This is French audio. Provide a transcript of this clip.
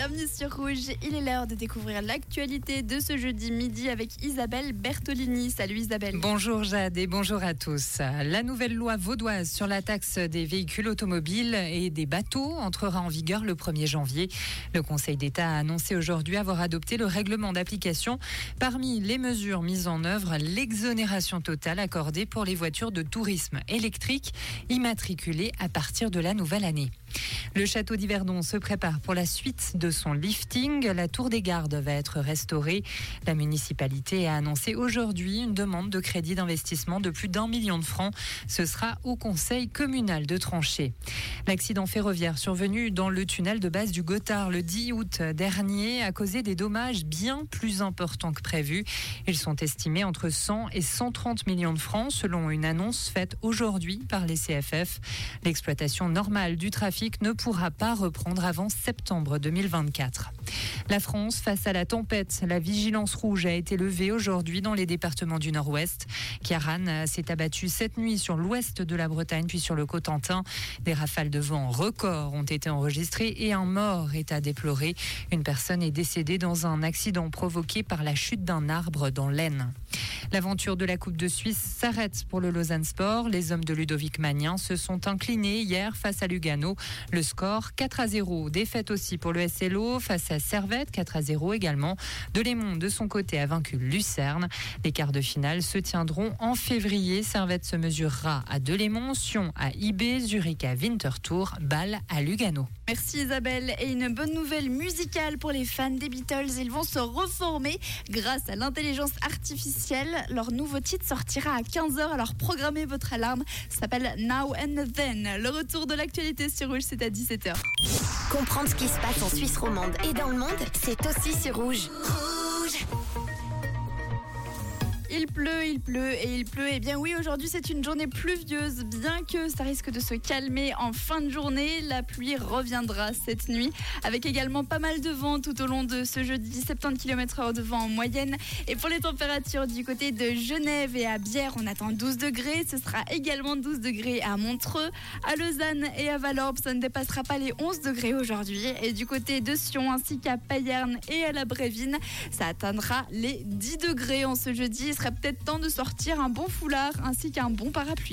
bienvenue sur Rouge. Il est l'heure de découvrir l'actualité de ce jeudi midi avec Isabelle Bertolini. Salut Isabelle. Bonjour Jade et bonjour à tous. La nouvelle loi vaudoise sur la taxe des véhicules automobiles et des bateaux entrera en vigueur le 1er janvier. Le Conseil d'État a annoncé aujourd'hui avoir adopté le règlement d'application. Parmi les mesures mises en œuvre, l'exonération totale accordée pour les voitures de tourisme électrique immatriculées à partir de la nouvelle année. Le château d'Yverdon se prépare pour la suite de son lifting. La tour des gardes va être restaurée. La municipalité a annoncé aujourd'hui une demande de crédit d'investissement de plus d'un million de francs. Ce sera au conseil communal de trancher. L'accident ferroviaire survenu dans le tunnel de base du Gothard le 10 août dernier a causé des dommages bien plus importants que prévu. Ils sont estimés entre 100 et 130 millions de francs selon une annonce faite aujourd'hui par les CFF. L'exploitation normale du trafic ne pourra pas reprendre avant septembre 2024. La France face à la tempête. La vigilance rouge a été levée aujourd'hui dans les départements du nord-ouest. Kiaran s'est abattu cette nuit sur l'ouest de la Bretagne puis sur le Cotentin. Des rafales de vent records ont été enregistrées et un mort est à déplorer. Une personne est décédée dans un accident provoqué par la chute d'un arbre dans l'Aisne. L'aventure de la Coupe de Suisse s'arrête pour le Lausanne Sport. Les hommes de Ludovic Magnin se sont inclinés hier face à Lugano. Le score 4 à 0. Défaite aussi pour le SLO face à Servette 4 à 0 également. Delémont de son côté a vaincu Lucerne. Les quarts de finale se tiendront en février. Servette se mesurera à Delémont, Sion à IB, Zurich à Winterthur, Bâle à Lugano. Merci Isabelle. Et une bonne nouvelle musicale pour les fans des Beatles. Ils vont se reformer grâce à l'intelligence artificielle. Leur nouveau titre sortira à 15h. Alors programmez votre alarme. Ça s'appelle Now and Then. Le retour de l'actualité sur Rouge, c'est à 17h. Comprendre ce qui se passe en Suisse romande et dans le monde, c'est aussi sur Rouge. Rouge il pleut, il pleut et il pleut. Eh bien oui, aujourd'hui c'est une journée pluvieuse, bien que ça risque de se calmer en fin de journée. La pluie reviendra cette nuit, avec également pas mal de vent tout au long de ce jeudi, 70 km/h de vent en moyenne. Et pour les températures du côté de Genève et à Bière, on attend 12 degrés. Ce sera également 12 degrés à Montreux, à Lausanne et à Valorbe. Ça ne dépassera pas les 11 degrés aujourd'hui. Et du côté de Sion ainsi qu'à Payerne et à la Brévine, ça atteindra les 10 degrés en ce jeudi serait peut-être temps de sortir un bon foulard ainsi qu'un bon parapluie.